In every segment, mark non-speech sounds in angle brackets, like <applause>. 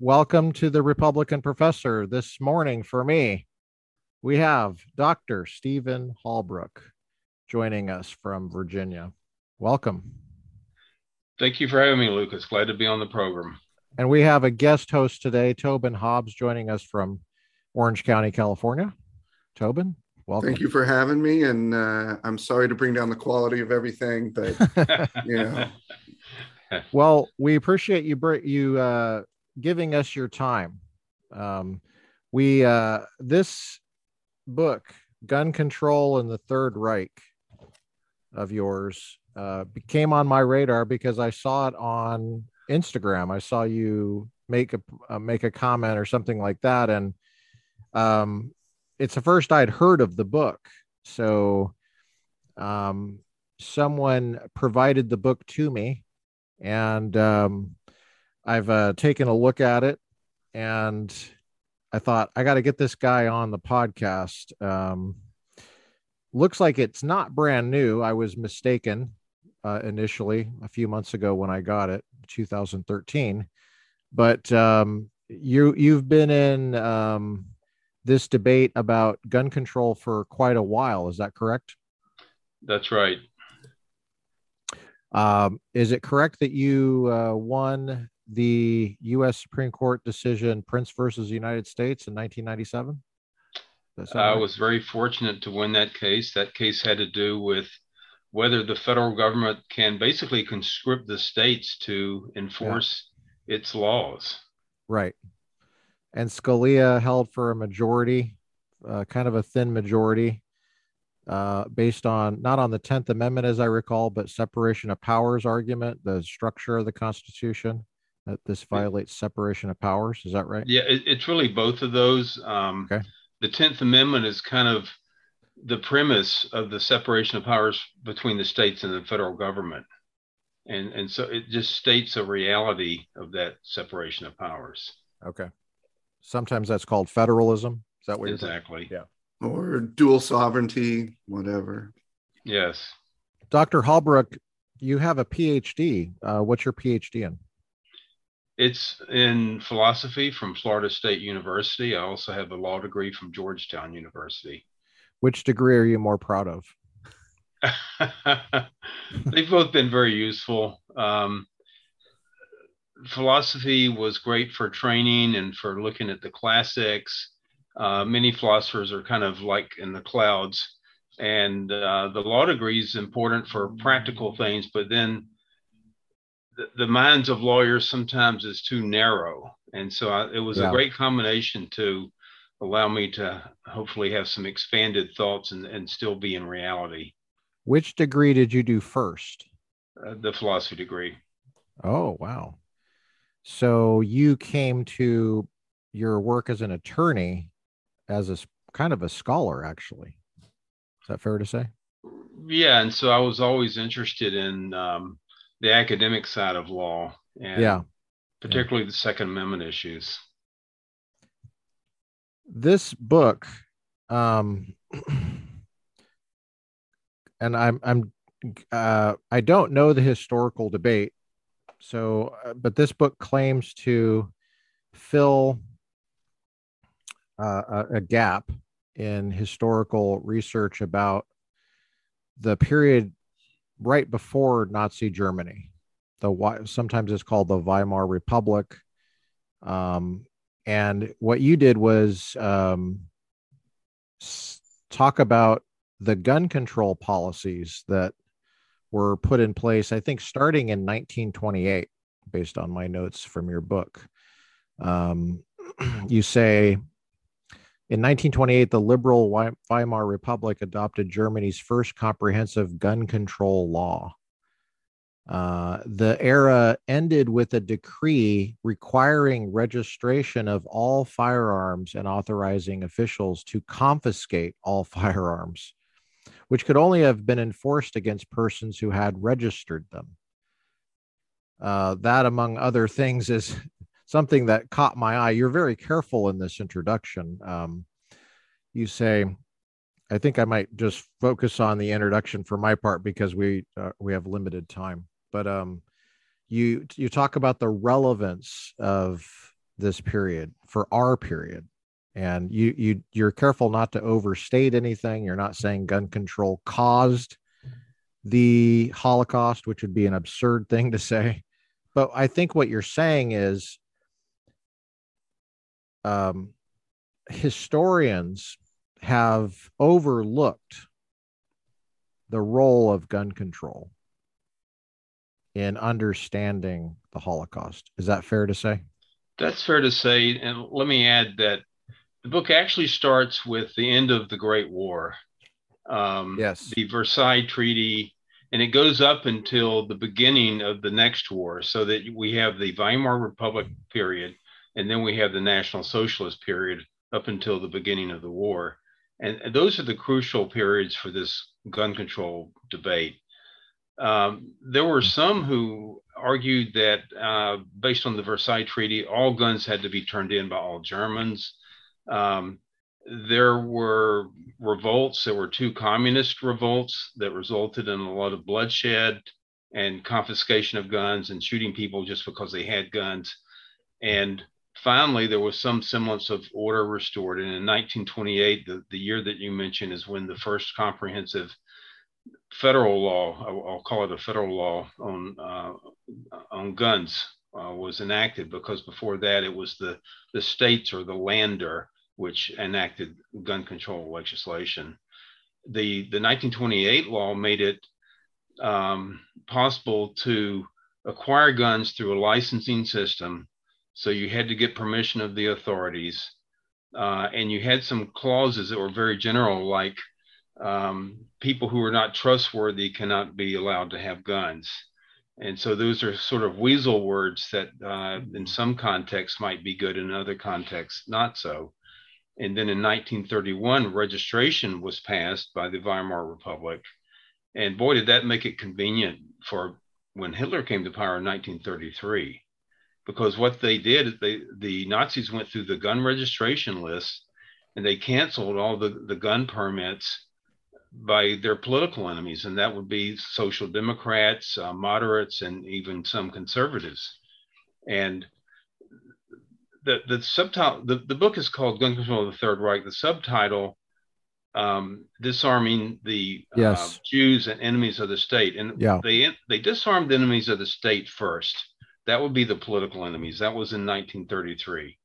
welcome to the Republican Professor. This morning for me, we have Dr. Stephen Halbrook joining us from Virginia. Welcome. Thank you for having me, Lucas. Glad to be on the program. And we have a guest host today, Tobin Hobbs, joining us from Orange County, California. Tobin, welcome. Thank you for having me. And uh, I'm sorry to bring down the quality of everything, but <laughs> you know. Well, we appreciate you you uh, giving us your time. Um, we uh, this book, Gun Control and the Third Reich, of yours, uh, came on my radar because I saw it on Instagram. I saw you make a uh, make a comment or something like that, and um, it's the first I'd heard of the book. So, um, someone provided the book to me, and um, I've uh, taken a look at it, and I thought I got to get this guy on the podcast. Um, looks like it's not brand new. I was mistaken uh, initially a few months ago when I got it, 2013. But um, you you've been in um, this debate about gun control for quite a while. Is that correct? That's right. Um, is it correct that you uh, won the U.S. Supreme Court decision Printz versus United States in 1997? I was very fortunate to win that case. That case had to do with whether the federal government can basically conscript the states to enforce yeah. its laws. Right. And Scalia held for a majority, uh, kind of a thin majority, uh, based on not on the 10th Amendment, as I recall, but separation of powers argument, the structure of the Constitution that this violates separation of powers. Is that right? Yeah, it, it's really both of those. Um, okay. The Tenth Amendment is kind of the premise of the separation of powers between the states and the federal government, and and so it just states a reality of that separation of powers. Okay. Sometimes that's called federalism. Is that what exactly? Yeah. Or dual sovereignty, whatever. Yes. Dr. Halbrook, you have a PhD. Uh, what's your PhD in? It's in philosophy from Florida State University. I also have a law degree from Georgetown University. Which degree are you more proud of? <laughs> They've both been very useful. Um, philosophy was great for training and for looking at the classics. Uh, many philosophers are kind of like in the clouds. And uh, the law degree is important for practical things, but then the, minds of lawyers sometimes is too narrow. And so I, it was yeah. a great combination to allow me to hopefully have some expanded thoughts and, and still be in reality. Which degree did you do first? Uh, the philosophy degree. Oh, wow. So you came to your work as an attorney as a kind of a scholar, actually. Is that fair to say? Yeah. And so I was always interested in um, the academic side of law and yeah particularly yeah. the second amendment issues this book um <clears throat> and i'm i'm uh i don't know the historical debate so uh, but this book claims to fill uh, a, a gap in historical research about the period right before Nazi Germany. The sometimes it's called the Weimar Republic. Um, and what you did was um, talk about the gun control policies that were put in place, I think, starting in 1928, based on my notes from your book. Um, <clears throat> you say in 1928, the liberal Weimar Republic adopted Germany's first comprehensive gun control law. Uh, the era ended with a decree requiring registration of all firearms and authorizing officials to confiscate all <laughs> firearms, which could only have been enforced against persons who had registered them. Uh, that, among other things, is something that caught my eye. You're very careful in this introduction. Um, you say, I think I might just focus on the introduction for my part because we uh, we have limited time. But um, you you talk about the relevance of this period for our period and you you you're careful not to overstate anything you're not saying gun control caused the holocaust which would be an absurd thing to say but i think what you're saying is um, historians have overlooked the role of gun control in understanding the holocaust is that fair to say that's fair to say. And let me add that the book actually starts with the end of the Great War. Um, yes. The Versailles Treaty, and it goes up until the beginning of the next war, so that we have the Weimar Republic period, and then we have the National Socialist period up until the beginning of the war. And those are the crucial periods for this gun control debate. Um, there were some who argued that, uh, based on the Versailles Treaty, all guns had to be turned in by all Germans. Um, there were revolts. There were two communist revolts that resulted in a lot of bloodshed and confiscation of guns and shooting people just because they had guns. And finally, there was some semblance of order restored. And in 1928, the, the year that you mentioned, is when the first comprehensive federal law, I'll call it a federal law on uh, on guns, uh, was enacted. Because before that, it was the the states or the lander which enacted gun control legislation. The the 1928 law made it um, possible to acquire guns through a licensing system. So you had to get permission of the authorities, uh, and you had some clauses that were very general, like um, people who are not trustworthy cannot be allowed to have guns. And so those are sort of weasel words that uh, in some contexts might be good, in other contexts not so. And then in 1931, registration was passed by the Weimar Republic. And boy, did that make it convenient for when Hitler came to power in 1933. Because what they did, they, the Nazis went through the gun registration list and they canceled all the, the gun permits by their political enemies, and that would be social democrats, uh, moderates, and even some conservatives. And the the subtitle the, the book is called Gun Control of the Third Reich. The subtitle um, disarming the uh, yes. uh, Jews and enemies of the state, and yeah. they they disarmed enemies of the state first. That would be the political enemies. That was in 1933.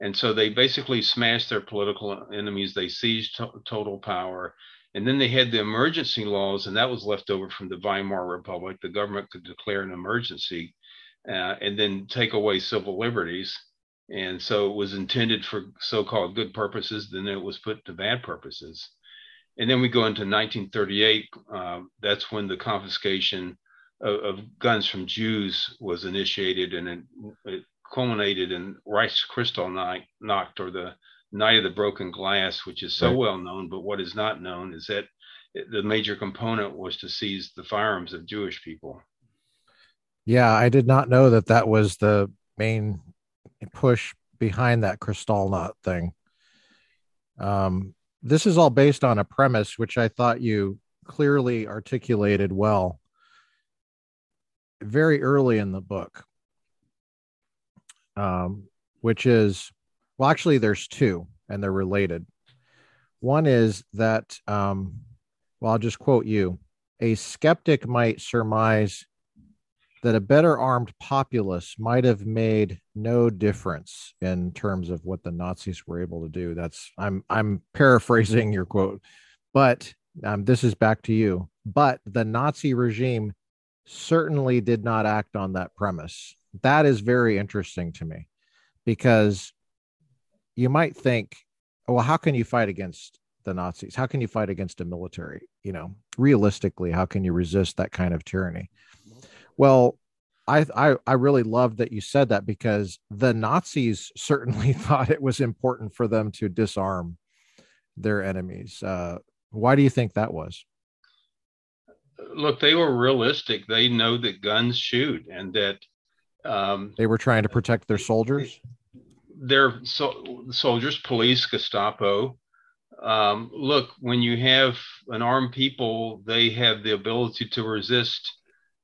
And so they basically smashed their political enemies. They seized to- total power. And then they had the emergency laws, and that was left over from the Weimar Republic. The government could declare an emergency uh, and then take away civil liberties. And so it was intended for so called good purposes, then it was put to bad purposes. And then we go into 1938. Uh, that's when the confiscation of, of, guns from Jews was initiated, and it, it culminated in Reichskristallnacht, or the Night of the Broken Glass, which is so right. well known, but what is not known is that the major component was to seize the firearms of Jewish people. Yeah, I did not know that that was the main push behind that Kristallnacht thing. Um, this is all based on a premise which I thought you clearly articulated well very early in the book, um, which is well, actually, there's two, and they're related. One is that, um, well, I'll just quote you a skeptic might surmise that a better armed populace might have made no difference in terms of what the Nazis were able to do. That's I'm I'm paraphrasing your quote, but um, this is back to you. But the Nazi regime certainly did not act on that premise. That is very interesting to me because you might think, well, how can you fight against the Nazis? How can you fight against a military? You know, realistically, how can you resist that kind of tyranny? Well, I, I, I really love that you said that because the Nazis <laughs> certainly <laughs> thought it was important for them to disarm their enemies. Uh, why do you think that was? Look, they were realistic. They know that guns shoot and that um, they were trying to protect their soldiers their so, soldiers, police, Gestapo. Um, look, when you have an armed people, they have the ability to resist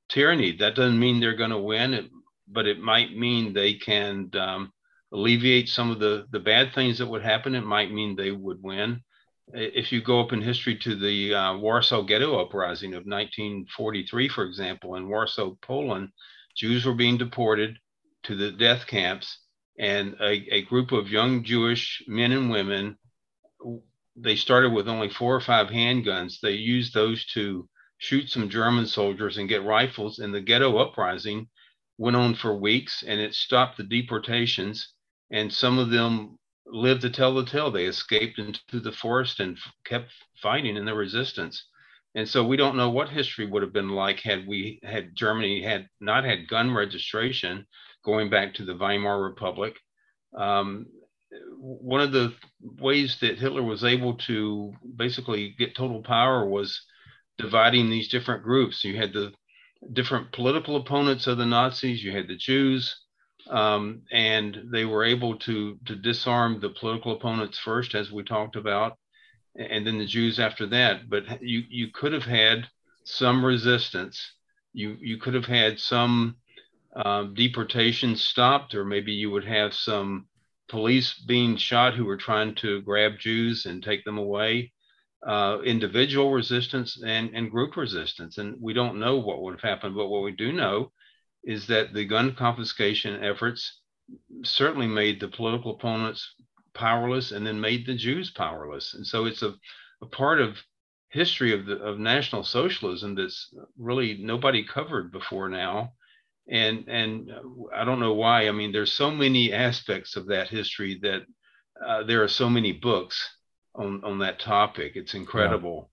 tyranny. That doesn't mean they're going to win, it, but it might mean they can um, alleviate some of the the bad things that would happen. It might mean they would win. If you go up in history to the uh, Warsaw Ghetto Uprising of 1943, for example, in Warsaw, Poland, Jews were being deported to the death camps, and a, a group of young Jewish men and women. They started with only four or five handguns. They used those to shoot some German soldiers and get rifles. And the ghetto uprising went on for weeks and it stopped the deportations. And some of them lived to tell the tale. They escaped into the forest and kept fighting in the resistance. And so we don't know what history would have been like had we had Germany had not had gun registration going back to the Weimar Republic. Um, one of the ways that Hitler was able to basically get total power was dividing these different groups. You had the different political opponents of the Nazis, you had the Jews, um, and they were able to to disarm the political opponents first, as we talked about, and then the Jews after that. But you you could have had some resistance. You you could have had some um, deportation stopped, or maybe you would have some police being shot who were trying to grab Jews and take them away uh, individual resistance and, and group resistance. And we don't know what would have happened, but what we do know is that the gun confiscation efforts certainly made the political opponents powerless and then made the Jews powerless. And so it's a, a part of history of the of national socialism that's really nobody covered before now. And and I don't know why. I mean, there's so many aspects of that history that uh, there are so many books on on that topic. It's incredible.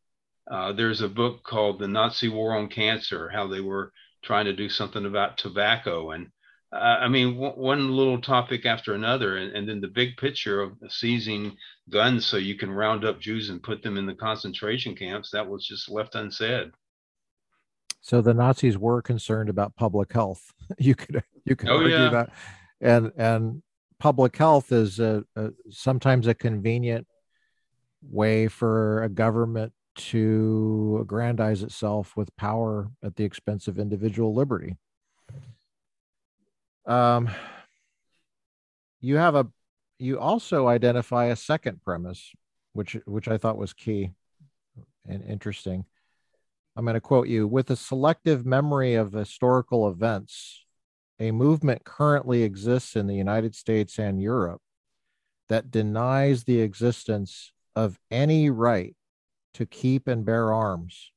Yeah. Uh, there's a book called The Nazi War on Cancer, how they were trying to do something about tobacco, and uh, I mean w- one little topic after another, and, and then the big picture of seizing guns so you can round up Jews and put them in the concentration camps. That was just left unsaid. So the Nazis were concerned about public health. <laughs> you could you could oh, argue yeah. that, and and public health is a, a, sometimes a convenient way for a government to aggrandize itself with power at the expense of individual liberty. Um, you have a you also identify a second premise, which which I thought was key and interesting. I'm going to quote you with a selective memory of historical events. A movement currently exists in the United States and Europe that denies the existence of any right to keep and bear arms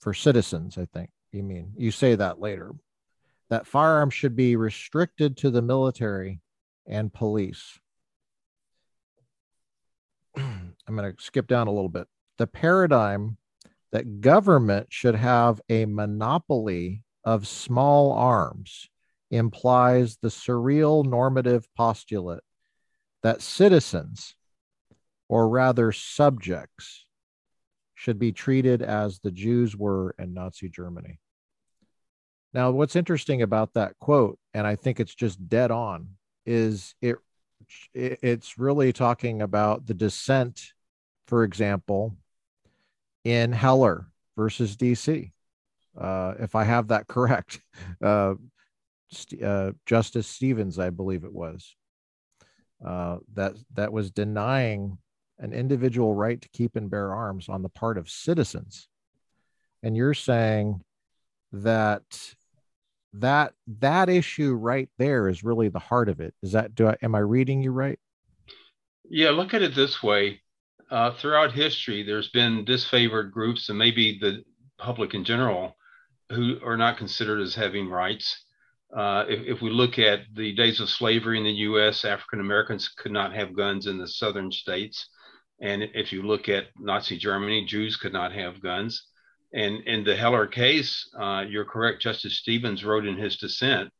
for citizens, I think you mean. You say that later. That firearms should be restricted to the military and police. <clears throat> I'm going to skip down a little bit. The paradigm that government should have a monopoly of small arms implies the surreal normative postulate that citizens or rather subjects, should be treated as the Jews were in Nazi Germany. Now, what's interesting about that quote, and I think it's just dead on, is it it's really talking about the dissent, for example, in Heller versus DC. Uh, if I have that <laughs> correct, uh, uh, Justice Stevens, I believe it was, uh, that that was denying an individual right to keep and bear arms on the part of citizens. And you're saying that that that issue right there is really the heart of it. Is that do I am I reading you right? Yeah, look at it this way. Uh, throughout history, there's been disfavored groups and maybe the public in general who are not considered as having rights. Uh, if, if, we look at the days of slavery in the U.S., African Americans could not have guns in the southern states. And if you look at Nazi Germany, Jews could not have guns. And in the Heller case, uh, you're correct. Justice Stevens wrote in his dissent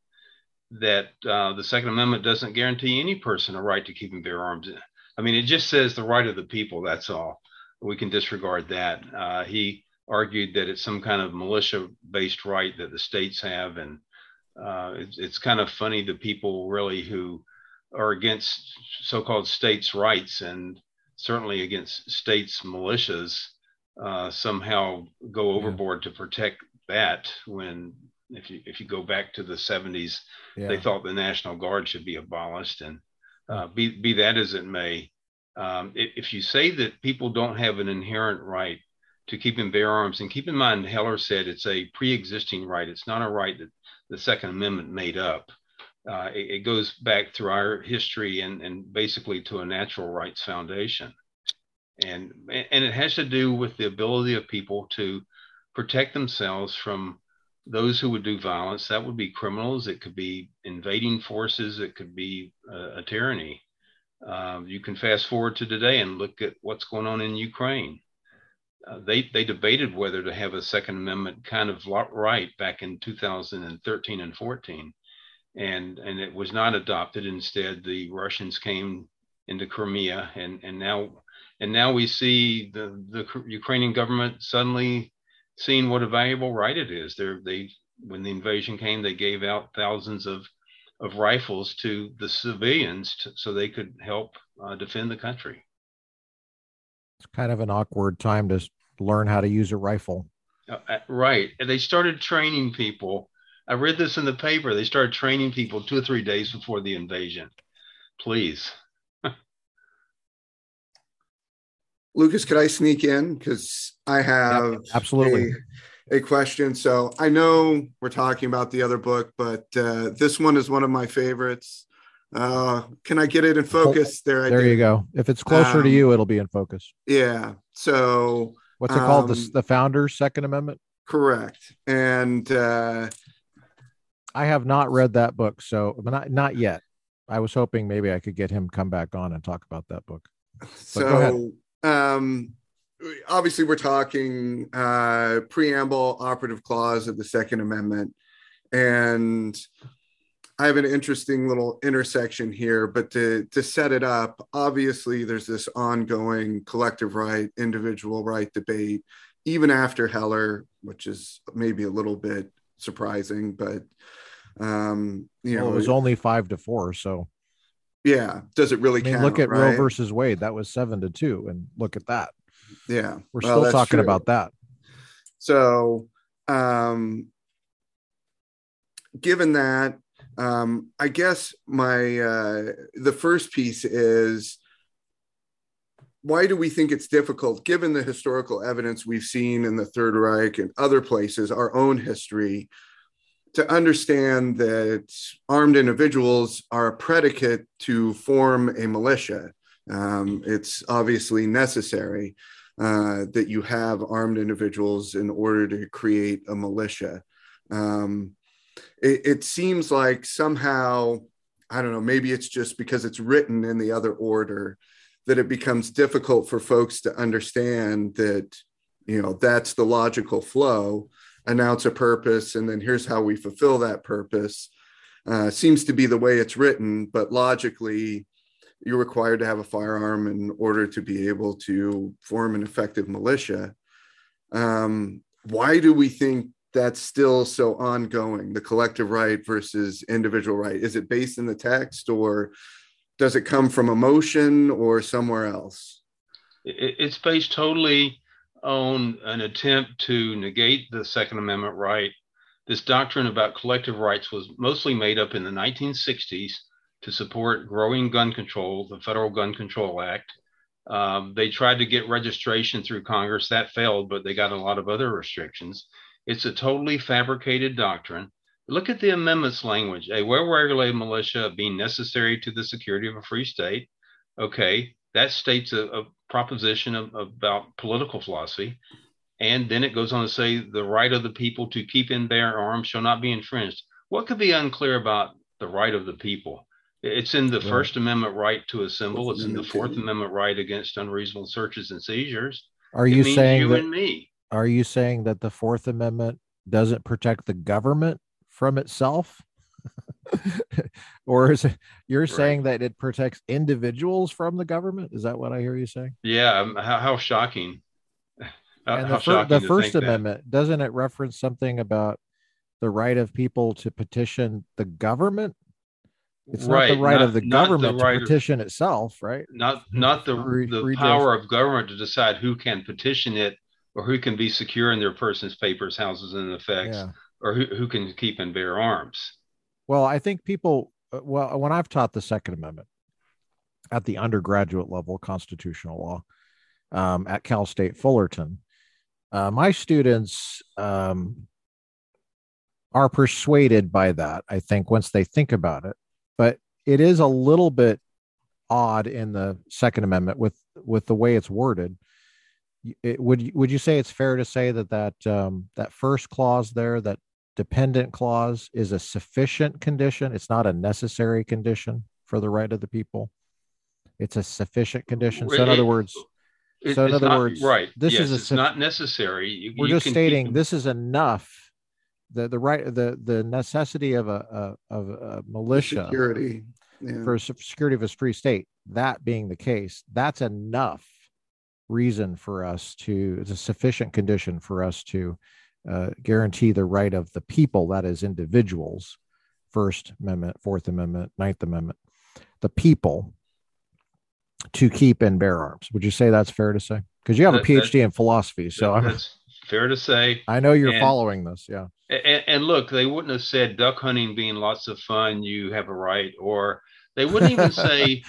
that uh, the Second Amendment doesn't guarantee any person a right to keep and bear arms. I mean, it just says the right of the people. That's all. We can disregard that. Uh, he argued that it's some kind of militia-based right that the states have, and uh, it's, it's kind of funny the people really who are against so-called states' rights and certainly against states' militias, uh, somehow go overboard yeah. to protect that when if you if you go back to the 70s, yeah. they thought the National Guard should be abolished. And uh, be be that as it may, um, if, if you say that people don't have an inherent right to keep and bear arms, and keep in mind, Heller said it's a pre-existing right. It's not a right that the Second Amendment made up. Uh, it, it, goes back through our history and, and basically to a natural rights foundation. And, and it has to do with the ability of people to protect themselves from those who would do violence. That would be criminals. It could be invading forces. It could be a, a tyranny. Um, you can fast forward to today and look at what's going on in Ukraine. Uh, they they debated whether to have a Second Amendment kind of right back in 2013 and 14, and and it was not adopted. Instead, the Russians came into Crimea, and and now and now we see the the Ukrainian government suddenly seeing what a valuable right it is. They're, they when the invasion came, they gave out thousands of of rifles to the civilians to, so they could help uh, defend the country. It's kind of an awkward time to learn how to use a rifle. Uh, uh right, and they started training people. I read this in the paper. They started training people two or three days before the invasion. Please. <laughs> Lucas, could I sneak in? Because I have yep, absolutely a, a, question. So I know we're talking about the other book, but uh, this one is one of my favorites. Uh, can I get it in focus? There, I there did. you go. If it's closer um, to you, it'll be in focus. Yeah. So what's it called? the, um, the Founders Second Amendment. Correct. And uh, I have not read that book, so not not yet. I was hoping maybe I could get him come back on and talk about that book. But so um, obviously, we're talking uh, preamble operative clause of the Second Amendment. And I have an interesting little intersection here, but to, to set it up, obviously, there's this ongoing collective right, individual right debate, even after Heller, which is maybe a little bit surprising, but um, you well, know, it was only five to four. So yeah. Does it really I mean, count, Look at right? Roe versus Wade. That was seven to two. And look at that. Yeah. We're well, still talking true. about that. So, um, given that, um, I guess my uh, the first piece is why do we think it's difficult, given the historical evidence we've seen in the Third Reich and other places, our own history, to understand that armed individuals are a predicate to form a militia. Um, it's obviously necessary uh, that you have armed individuals in order to create a militia. Um, it, it seems like somehow, I don't know, maybe it's just because it's written in the other order that it becomes difficult for folks to understand that, you know, that's the logical flow announce a purpose and then here's how we fulfill that purpose. Uh, seems to be the way it's written but logically you're required to have a firearm in order to be able to form an effective militia. Um, why do we think that's still so ongoing the collective right versus individual right? Is it based in the text or does it come from emotion or somewhere else? It's based totally on an attempt to negate the Second Amendment right. This doctrine about collective rights was mostly made up in the 1960s to support growing gun control, the Federal Gun Control Act. Um, they tried to get registration through Congress. That failed, but they got a lot of other restrictions. It's a totally fabricated doctrine. Look at the amendments language a well regulated militia being necessary to the security of a free state. Okay, that states a, a proposition of, about political philosophy. And then it goes on to say the right of the people to keep and bear arms shall not be infringed. What could be unclear about the right of the people? It's in the right. First Amendment right to assemble. It's in the Fourth Amendment right against unreasonable searches and seizures. Are you saying you that, and me? Are you saying that the Fourth Amendment doesn't protect the government from itself? <laughs> or is it you're right. saying that it protects individuals from the government? Is that what I hear you saying? Yeah. Um, how, how shocking. <sighs> and the, fir- the First Amendment that. doesn't it reference something about the right of people to petition the government? It's right. not the right not, of the government the right to petition of, itself, right? Not not the <laughs> free, the power of government to decide who can petition it or who can be secure in their person's papers, houses, and effects. Yeah or who, who can keep and bear arms. Well, I think people, uh, well, when I've taught the Second Amendment at the undergraduate level, constitutional law um, at Cal State Fullerton, uh, my students um, are persuaded by that, I think, once they think about it. But it is a little bit odd in the Second Amendment with with the way it's worded. It, would would you say it's fair to say that that um, that first clause there, that dependent clause, is a sufficient condition? It's not a necessary condition for the right of the people. It's a sufficient condition. So, in other words, it, so in other not, words, right? This yes, is a, it's not necessary. You, we're you just stating this is enough. The the right the the necessity of a, a of a militia Security. Yeah. for security of a free state. That being the case, that's enough reason for us to, it's a sufficient condition for us to uh, guarantee the right of the people, that is, individuals, First Amendment, Fourth Amendment, Ninth Amendment, the people to keep and bear arms. Would you say that's fair to say? Because you have a That- that- PhD in philosophy, so I'm, that's fair to say. I know you're and- following this. Yeah. And, and look, they wouldn't have said duck hunting being lots of fun, you have a right, or they wouldn't even <laughs> say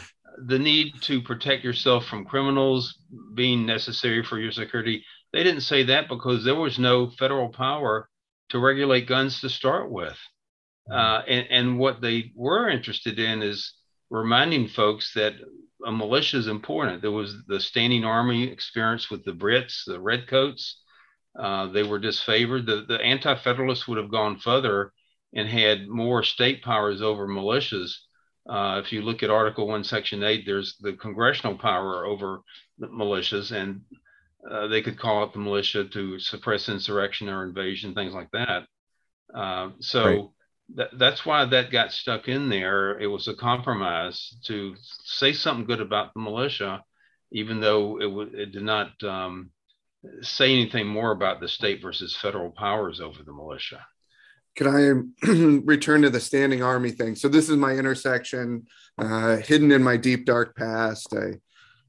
the need to protect yourself from criminals being necessary for your security. They didn't say that because there was no federal power to regulate guns to start with. Uh, and, and what they were interested in is reminding folks that a militia is important. There was the standing army experience with the Brits, the Redcoats. Uh, they were disfavored. The, the anti federalists would have gone further and had more state powers over militias. Uh, if you look at Article 1, Section 8, there's the congressional power over militias, and uh, they could call up the militia to suppress insurrection or invasion, things like that. Uh, so Right. that, that's why that got stuck in there. It was a compromise to say something good about the militia, even though it, w- it did not um, say anything more about the state versus federal powers over the militia. Can I <clears throat> return to the standing army thing? So this is my intersection, uh, hidden in my deep dark past. I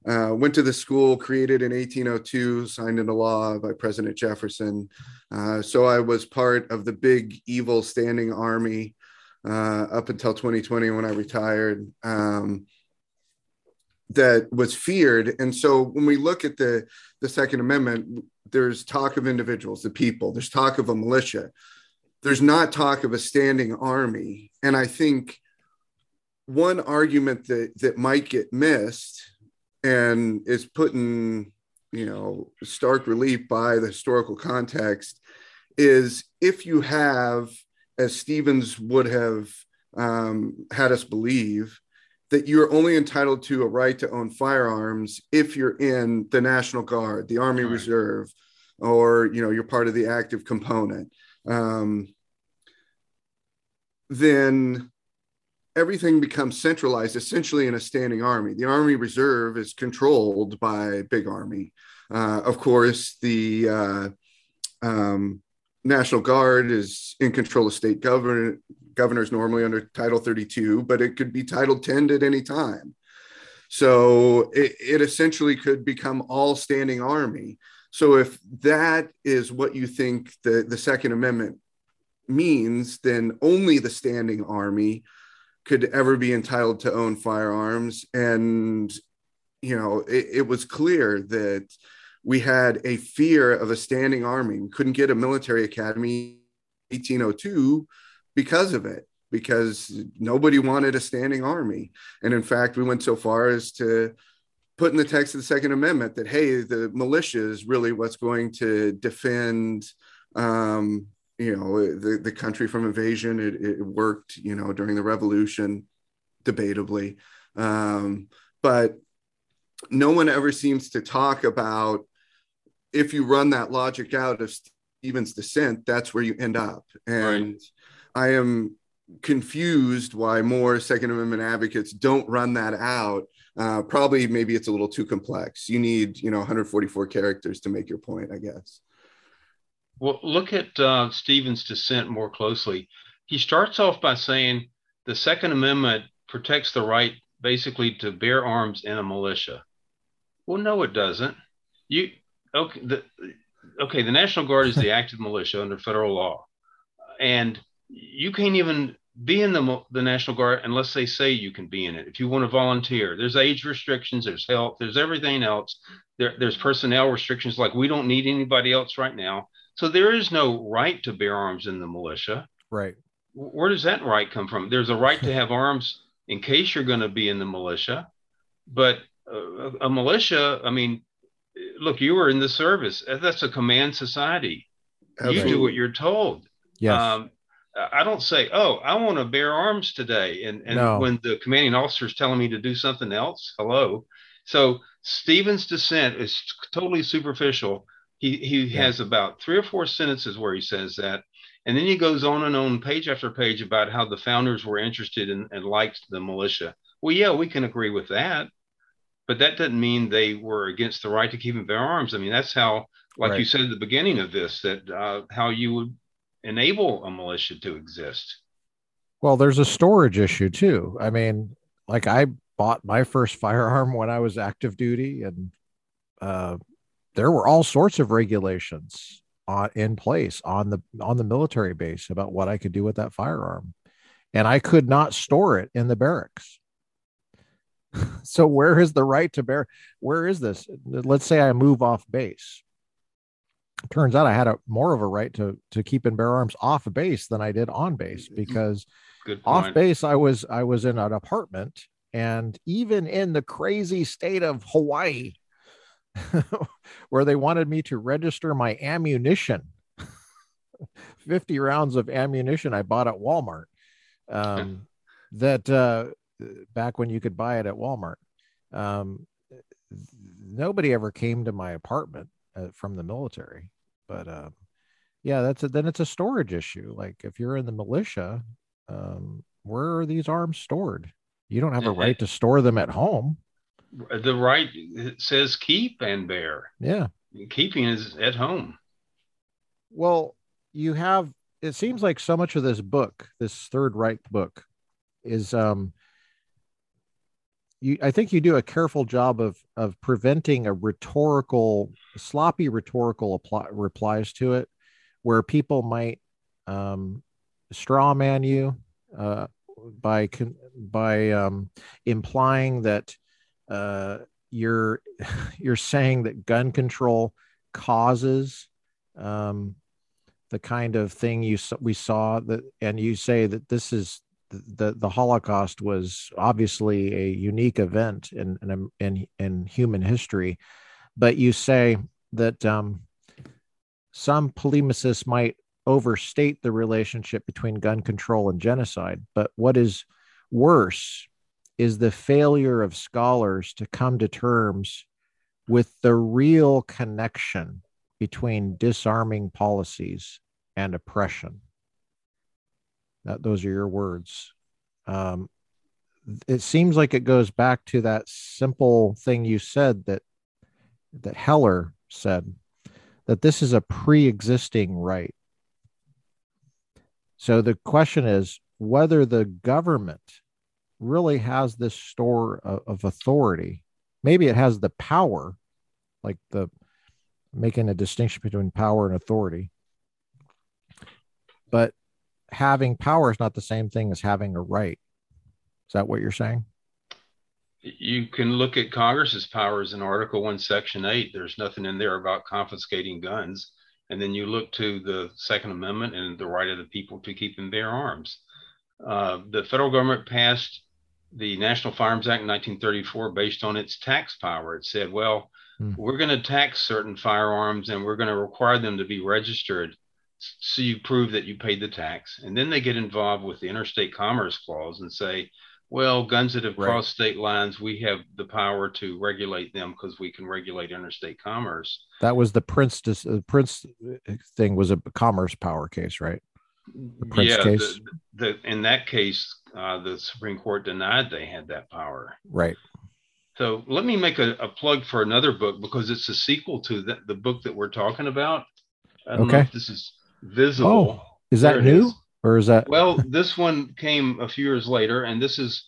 uh, went to the school created in 1802, signed into law by President Jefferson. Uh, so I was part of the big evil standing army uh, up until 2020 when I retired. Um, that was feared, and so when we look at the the Second Amendment, there's talk of individuals, the people. There's talk of a militia there's not talk of a standing army and i think one argument that that might get missed and is put in you know stark relief by the historical context is if you have as stevens would have um, had us believe that you're only entitled to a right to own firearms if you're in the national guard the army Right. reserve or you know you're part of the active component um, then everything becomes centralized essentially in a standing army. The Army Reserve is controlled by Big Army. Uh, of course, the uh, um, National Guard is in control of state governor, governors normally under Title 32, but it could be Title 10 at any time. So it, it essentially could become all standing army. So if that is what you think the, the Second Amendment means, then only the standing army could ever be entitled to own firearms. And, you know, it, it was clear that we had a fear of a standing army. We couldn't get a military academy 1802 because of it, because nobody wanted a standing army. And in fact, we went so far as to put in the text of the Second Amendment that, hey, the militia is really what's going to defend um, you know the, the country from invasion it, it worked you know during the revolution debatably. Um, but no one ever seems to talk about if you run that logic out of stevens dissent that's where you end up. And i am confused why more second amendment advocates don't run that out. Uh, probably maybe it's a little too complex. You need you know 144 characters to make your point i guess Well, look at uh, Stevens' dissent more closely. He starts off by saying the Second Amendment protects the right basically to bear arms in a militia. Well, no, it doesn't. You okay? The okay, the National Guard is the <laughs> active militia under federal law, and you can't even be in the the National Guard unless they say you can be in it. If you want to volunteer, there's age restrictions, there's health, there's everything else. There, there's personnel restrictions, like we don't need anybody else right now. So there is no right to bear arms in the militia. Right. Where does that right come from? There's a right to have arms in case you're going to be in the militia, but uh, a militia, I mean, look, you were in the service. That's a command society. Absolutely. You do what you're told. Yes. Um, I don't say, "Oh, I want to bear arms today," and and no. when the commanding officer is telling me to do something else, hello. So Stevens' dissent is totally superficial. He he yeah. has about three or four sentences where he says that, and then he goes on and on, page after page, about how the founders were interested in and liked the militia. Well, yeah, we can agree with that, but that doesn't mean they were against the right to keep and bear arms. I mean, that's how, like right. you said at the beginning of this, that uh, how you would enable a militia to exist. Well, there's a storage issue too. I mean, like I bought my first firearm when I was active duty, and uh, there were all sorts of regulations on in place on the on the military base about what I could do with that firearm, and I could not store it in the barracks. <laughs> so where is the right to bear? Where is this? Let's say I move off base turns out I had a more of a right to to keep and bear arms off base than I did on base mm-hmm. because off base I was I was in an apartment and even in the crazy state of Hawaii <laughs> where they wanted me to register my ammunition <laughs> 50 rounds of ammunition I bought at Walmart um, <laughs> that uh, back when you could buy it at Walmart um, nobody ever came to my apartment uh, from the military. But um, yeah, that's a, then it's a storage issue. Like if you're in the militia, um, where are these arms stored? You don't have a right to store them at home. The right says keep and bear. Yeah, keeping is at home. Well, you have. It seems like so much of this book, this Third Reich book, is um you i think you do a careful job of of preventing a rhetorical sloppy rhetorical apply, replies to it where people might um straw man you uh by by um implying that uh you're <laughs> you're saying that gun control causes um the kind of thing you we saw that and you say that this is the the Holocaust was obviously a unique event in in in, in human history, but you say that um, some polemicists might overstate the relationship between gun control and genocide. But what is worse is the failure of scholars to come to terms with the real connection between disarming policies and oppression. That those are your words. Um, it seems like it goes back to that simple thing you said that that Heller said that this is a pre-existing right. So the question is whether the government really has this store of, of authority. Maybe it has the power, like the making a distinction between power and authority. But having power is not the same thing as having a right. Is that what you're saying? You can look at Congress's powers in Article 1, Section 8. There's nothing in there about confiscating guns. And then you look to the Second Amendment and the right of the people to keep and bear arms. Uh, the federal government passed the National Firearms Act in 1934 based on its tax power. It said, well, hmm. we're going to tax certain firearms and we're going to require them to be registered so you prove that you paid the tax and then they get involved with the interstate commerce clause and say well guns that have right. crossed state lines we have the power to regulate them because we can regulate interstate commerce that was the Printz uh, Printz uh, thing was a commerce power case right the Printz yeah, case the, the, in that case uh, the supreme court denied they had that power right so let me make a, a plug for another book because it's a sequel to the, the book that we're talking about okay. this is visible. Oh, is that new is. or is that? Well, this one came a few years later, and this is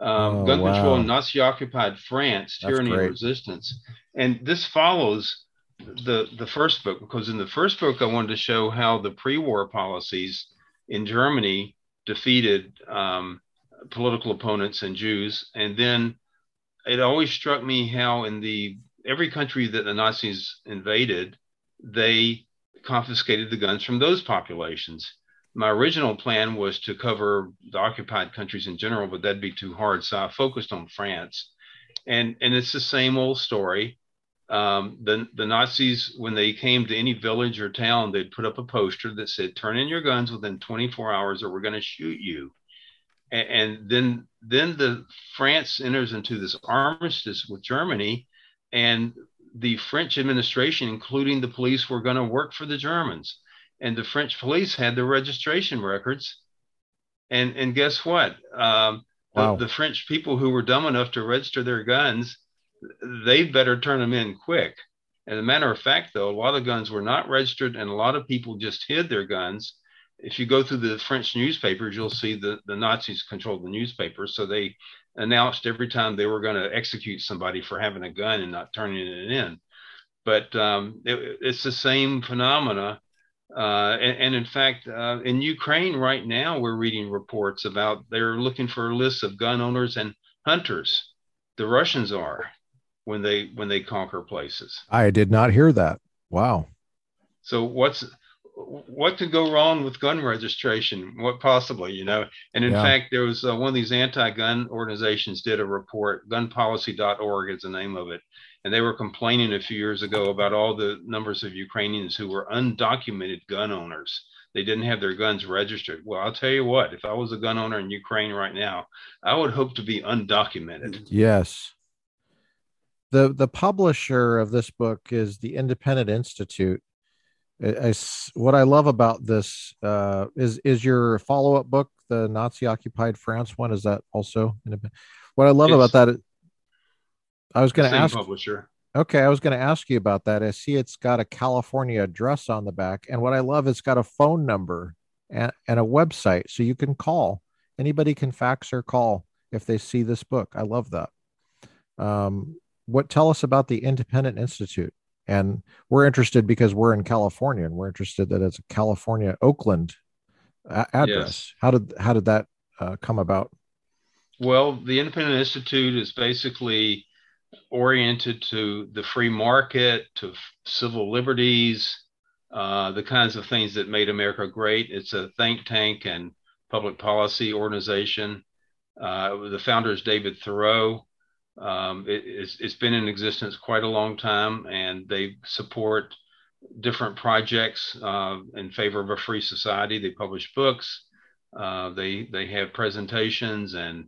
um, oh, gun wow. control in Nazi-occupied France: Tyranny and Resistance. And this follows the the first book because in the first book I wanted to show how the pre-war policies in Germany defeated um, political opponents and Jews. And then it always struck me how in the every country that the Nazis invaded, they confiscated the guns from those populations. My original plan was to cover the occupied countries in general, but that'd be too hard. So I focused on France. And, and it's the same old story. Um, the, the Nazis, when they came to any village or town, they'd put up a poster that said, Turn in your guns within 24 hours or we're going to shoot you. And, and then, then the France enters into this armistice with Germany, and the French administration, including the police, were going to work for the Germans. And the French police had their registration records. And, and guess what? Um, wow. the, the French people who were dumb enough to register their guns, they better turn them in quick. As a matter of fact, though, a lot of guns were not registered, and a lot of people just hid their guns. If you go through the French newspapers, you'll see the, the Nazis controlled the newspapers. So they announced every time they were going to execute somebody for having a gun and not turning it in. But um, it, it's the same phenomena. Uh, and, and, in fact, uh, in Ukraine right now, we're reading reports about they're looking for a list of gun owners and hunters. The Russians are when they when they conquer places. I did not hear that. Wow. So what's what could go wrong with gun registration? What possibly, you know? And in yeah. fact, there was uh, one of these anti-gun organizations did a report. Gunpolicy.org is the name of it, and they were complaining a few years ago about all the numbers of Ukrainians who were undocumented gun owners. They didn't have their guns registered. Well, I'll tell you what. If I was a gun owner in Ukraine right now, I would hope to be undocumented. Yes. The the publisher of this book is the Independent Institute I, I, what I love about this uh, is is your follow up book, the Nazi occupied France one. Is that also? What I love it's about that, I was going to ask. Publisher. Okay, I was going to ask you about that. I see it's got a California address on the back, and what I love, it's got a phone number and, and a website, so you can call. Anybody can fax or call if they see this book. I love that. Um, what tell us about the Independent Institute? and we're interested because we're in California and we're interested that it's a California Oakland a- address. Yes. How did how did that uh, come about? Well, the Independent Institute is basically oriented to the free market, to civil liberties, uh, the kinds of things that made America great. It's a think tank and public policy organization. Uh, the founder is David Theroux. Um, it, it's, it's been in existence quite a long time, and they support different projects uh, in favor of a free society. They publish books, uh, they they have presentations and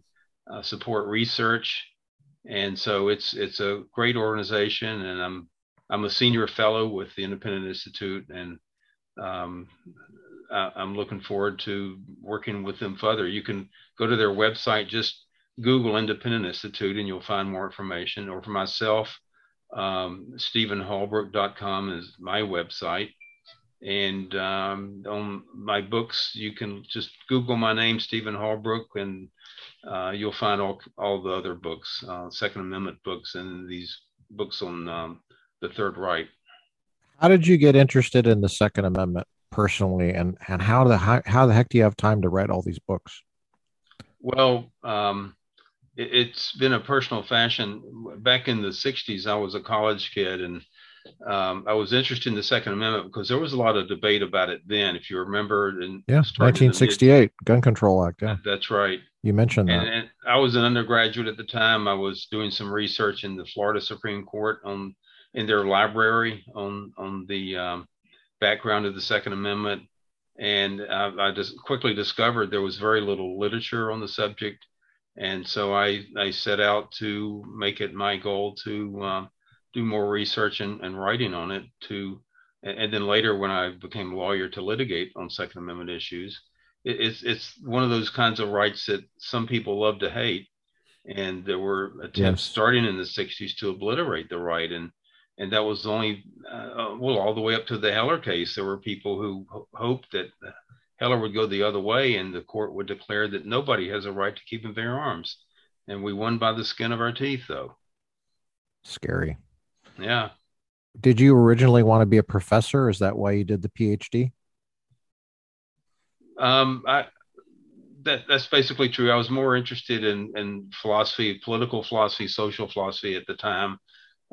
uh, support research, and so it's it's a great organization. And I'm I'm a senior fellow with the Independent Institute, and um, I'm looking forward to working with them further. You can go to their website just Google Independent Institute and you'll find more information. Or for myself, um, StephenHalbrook.com is my website. And um, on my books, you can just Google my name, Stephen Halbrook, and uh, you'll find all, all the other books, uh, Second Amendment books, and these books on um, the Third Reich. How did you get interested in the Second Amendment personally, and and how the how, how the heck do you have time to write all these books? Well, um, it's been a personal fashion. Back in the 60s, I was a college kid and um, I was interested in the Second Amendment because there was a lot of debate about it then. If you remember, in yeah, 1968 Gun Control Act. Yeah, that's right. You mentioned that. And, and, I was an undergraduate at the time. I was doing some research in the Florida Supreme Court on in their library on on the um, background of the Second Amendment, and I, I just quickly discovered there was very little literature on the subject and so I, I set out to make it my goal to uh, do more research and, and writing on it to and then later when I became a lawyer to litigate on Second Amendment issues, it, it's it's one of those kinds of rights that some people love to hate, and there were attempts yes. starting in the '60s to obliterate the right, and and that was only uh, well all the way up to the Heller case. There were people who ho- hoped that Heller would go the other way, and the court would declare that nobody has a right to keep and bear arms. And we won by the skin of our teeth, though. Scary. Yeah. Did you originally want to be a professor? Is that why you did the PhD? Um, I, that that's basically true. I was more interested in in philosophy, political philosophy, social philosophy at the time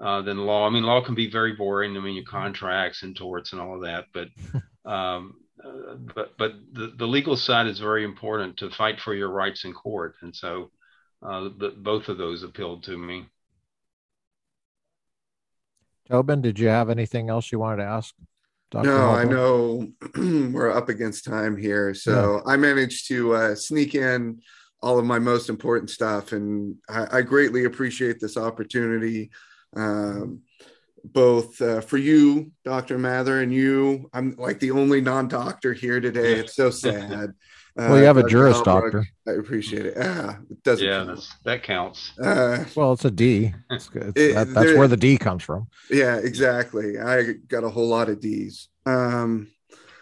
uh, than law. I mean, law can be very boring. I mean, your contracts and torts and all of that, but <laughs> um, but but the, the legal side is very important to fight for your rights in court, and so uh, the, both of those appealed to me. Tobin, did you have anything else you wanted to ask? Dr. No, I know <clears throat> we're up against time here. So yeah. I managed to uh, sneak in all of my most important stuff. And I, I greatly appreciate this opportunity, um, both uh, for you, Dr. Mather, and you. I'm like the only non doctor here today. It's so sad. Uh, <laughs> well, you have a Juris Doctor. I appreciate it. Ah, it doesn't. Yeah, that counts. Uh, well, it's a D. <laughs> It's, it's, it, that, that's where the D comes from. Yeah, exactly. I got a whole lot of D's um,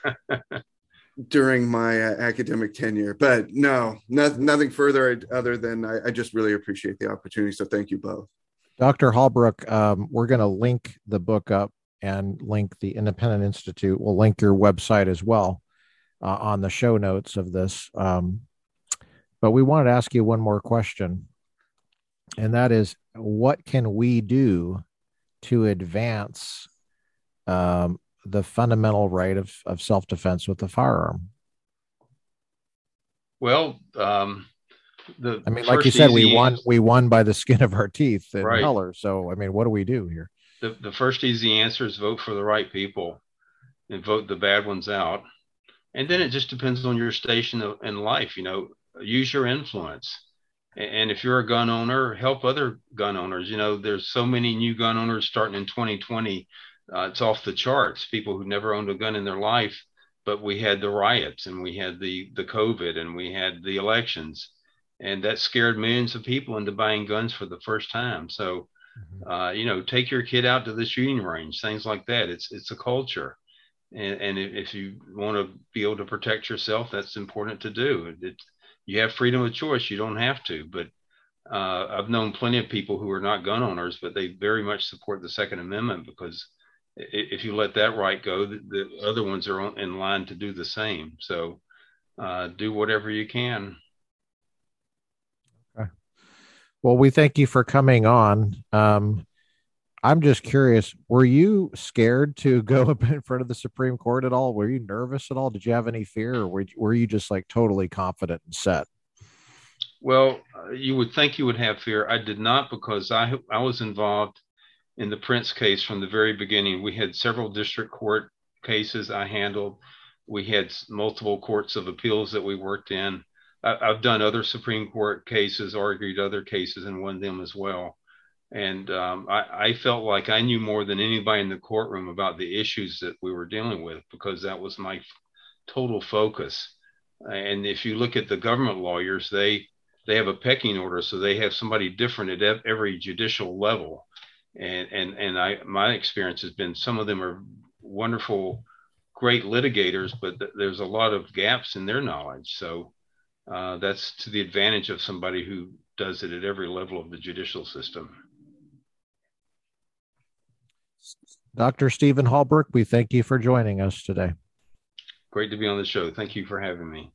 <laughs> during my uh, academic tenure, but no, no, nothing further other than I, I, just really appreciate the opportunity. So thank you both. Dr. Halbrook, um, we're going to link the book up and link the Independent Institute. We'll link your website as well uh, on the show notes of this. Um, but we wanted to ask you one more question, and that is what can we do to advance um, the fundamental right of, of self defense with a firearm? Well, um, the I mean, like you said, we won we won by the skin of our teeth and right. color. So, I mean, what do we do here? The, the first easy answer is vote for the right people and vote the bad ones out and then it just depends on your station in life you know use your influence and if you're a gun owner help other gun owners you know there's so many new gun owners starting in 2020 uh, it's off the charts people who never owned a gun in their life but we had the riots and we had the the covid and we had the elections and that scared millions of people into buying guns for the first time so mm-hmm. uh, you know take your kid out to the shooting range things like that it's it's a culture and, and if you want to be able to protect yourself, that's important to do. It, you have freedom of choice. You don't have to, but uh, I've known plenty of people who are not gun owners, but they very much support the Second Amendment because if you let that right go, the, the other ones are in line to do the same. So uh, do whatever you can. Okay. Well, we thank you for coming on. Um, I'm just curious, were you scared to go <laughs> up in front of the Supreme Court at all? Were you nervous at all? Did you have any fear or were you, were you just like totally confident and set? Well, uh, you would think you would have fear. I did not because I I was involved in the Printz case from the very beginning. We had several district court cases I handled. We had multiple courts of appeals that we worked in. I, have done other Supreme Court cases, argued other cases, and won them as well and um, I, I, felt like I knew more than anybody in the courtroom about the issues that we were dealing with because that was my f- total focus. And if you look at the government lawyers, they they have a pecking order, so they have somebody different at every judicial level. And and and I my experience has been some of them are wonderful, great litigators, but th- there's a lot of gaps in their knowledge. So uh, that's to the advantage of somebody who does it at every level of the judicial system. Dr. Stephen Halbrook, we thank you for joining us today. Great to be on the show. Thank you for having me.